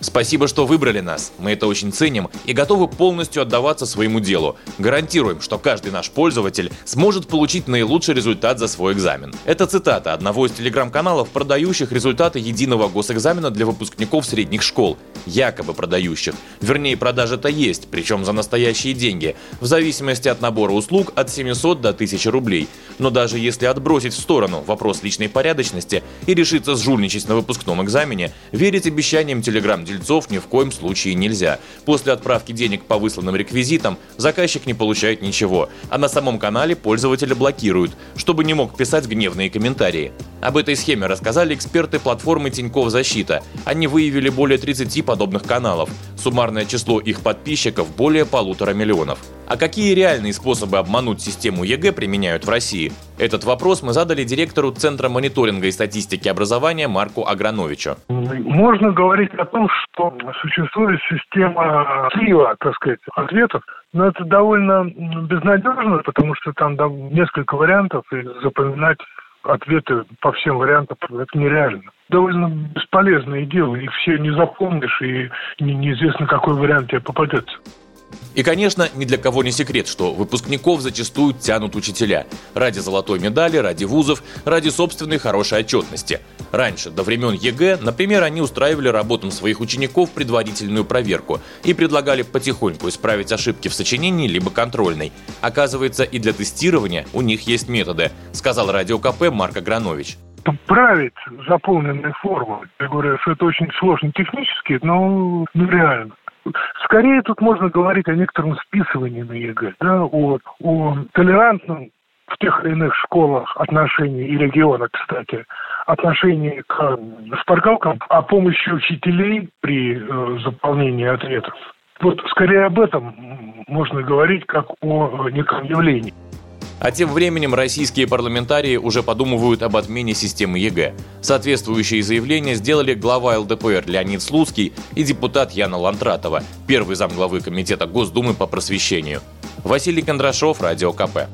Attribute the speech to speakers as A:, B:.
A: Спасибо, что выбрали нас. Мы это очень ценим и готовы полностью отдаваться своему делу. Гарантируем, что каждый наш пользователь сможет получить наилучший результат за свой экзамен. Это цитата одного из телеграм-каналов, продающих результаты единого госэкзамена для выпускников средних школ. Якобы продающих. Вернее, продажа-то есть, причем за настоящие деньги. В зависимости от набора услуг от 700 до 1000 рублей. Но даже если отбросить в сторону вопрос личной порядочности и решиться сжульничать на выпускном экзамене, верить обещаниям телеграм дельцов ни в коем случае нельзя. После отправки денег по высланным реквизитам заказчик не получает ничего, а на самом канале пользователя блокируют, чтобы не мог писать гневные комментарии. Об этой схеме рассказали эксперты платформы Тинькофф Защита. Они выявили более 30 подобных каналов. Суммарное число их подписчиков более полутора миллионов. А какие реальные способы обмануть систему ЕГЭ применяют в России? Этот вопрос мы задали директору Центра мониторинга и статистики образования Марку Аграновичу.
B: Можно говорить о том, что существует система слива, так сказать, ответов, но это довольно безнадежно, потому что там несколько вариантов, и запоминать ответы по всем вариантам это нереально. Довольно бесполезное дело, их все не запомнишь, и неизвестно, какой вариант тебе попадется.
A: И, конечно, ни для кого не секрет, что выпускников зачастую тянут учителя. Ради золотой медали, ради вузов, ради собственной хорошей отчетности. Раньше, до времен ЕГЭ, например, они устраивали работам своих учеников предварительную проверку и предлагали потихоньку исправить ошибки в сочинении либо контрольной. Оказывается, и для тестирования у них есть методы, сказал радио КП Марк Агранович
B: править заполненные формы. Я говорю, что это очень сложно технически, но нереально. Скорее тут можно говорить о некотором списывании на ЕГЭ, да, о, о толерантном в тех или иных школах отношении и регионах, кстати, отношении к шпаргалкам, о помощи учителей при э, заполнении ответов. Вот скорее об этом можно говорить как о неком явлении.
A: А тем временем российские парламентарии уже подумывают об отмене системы ЕГЭ. Соответствующие заявления сделали глава ЛДПР Леонид Слуцкий и депутат Яна Лантратова, первый замглавы Комитета Госдумы по просвещению. Василий Кондрашов, Радио КП.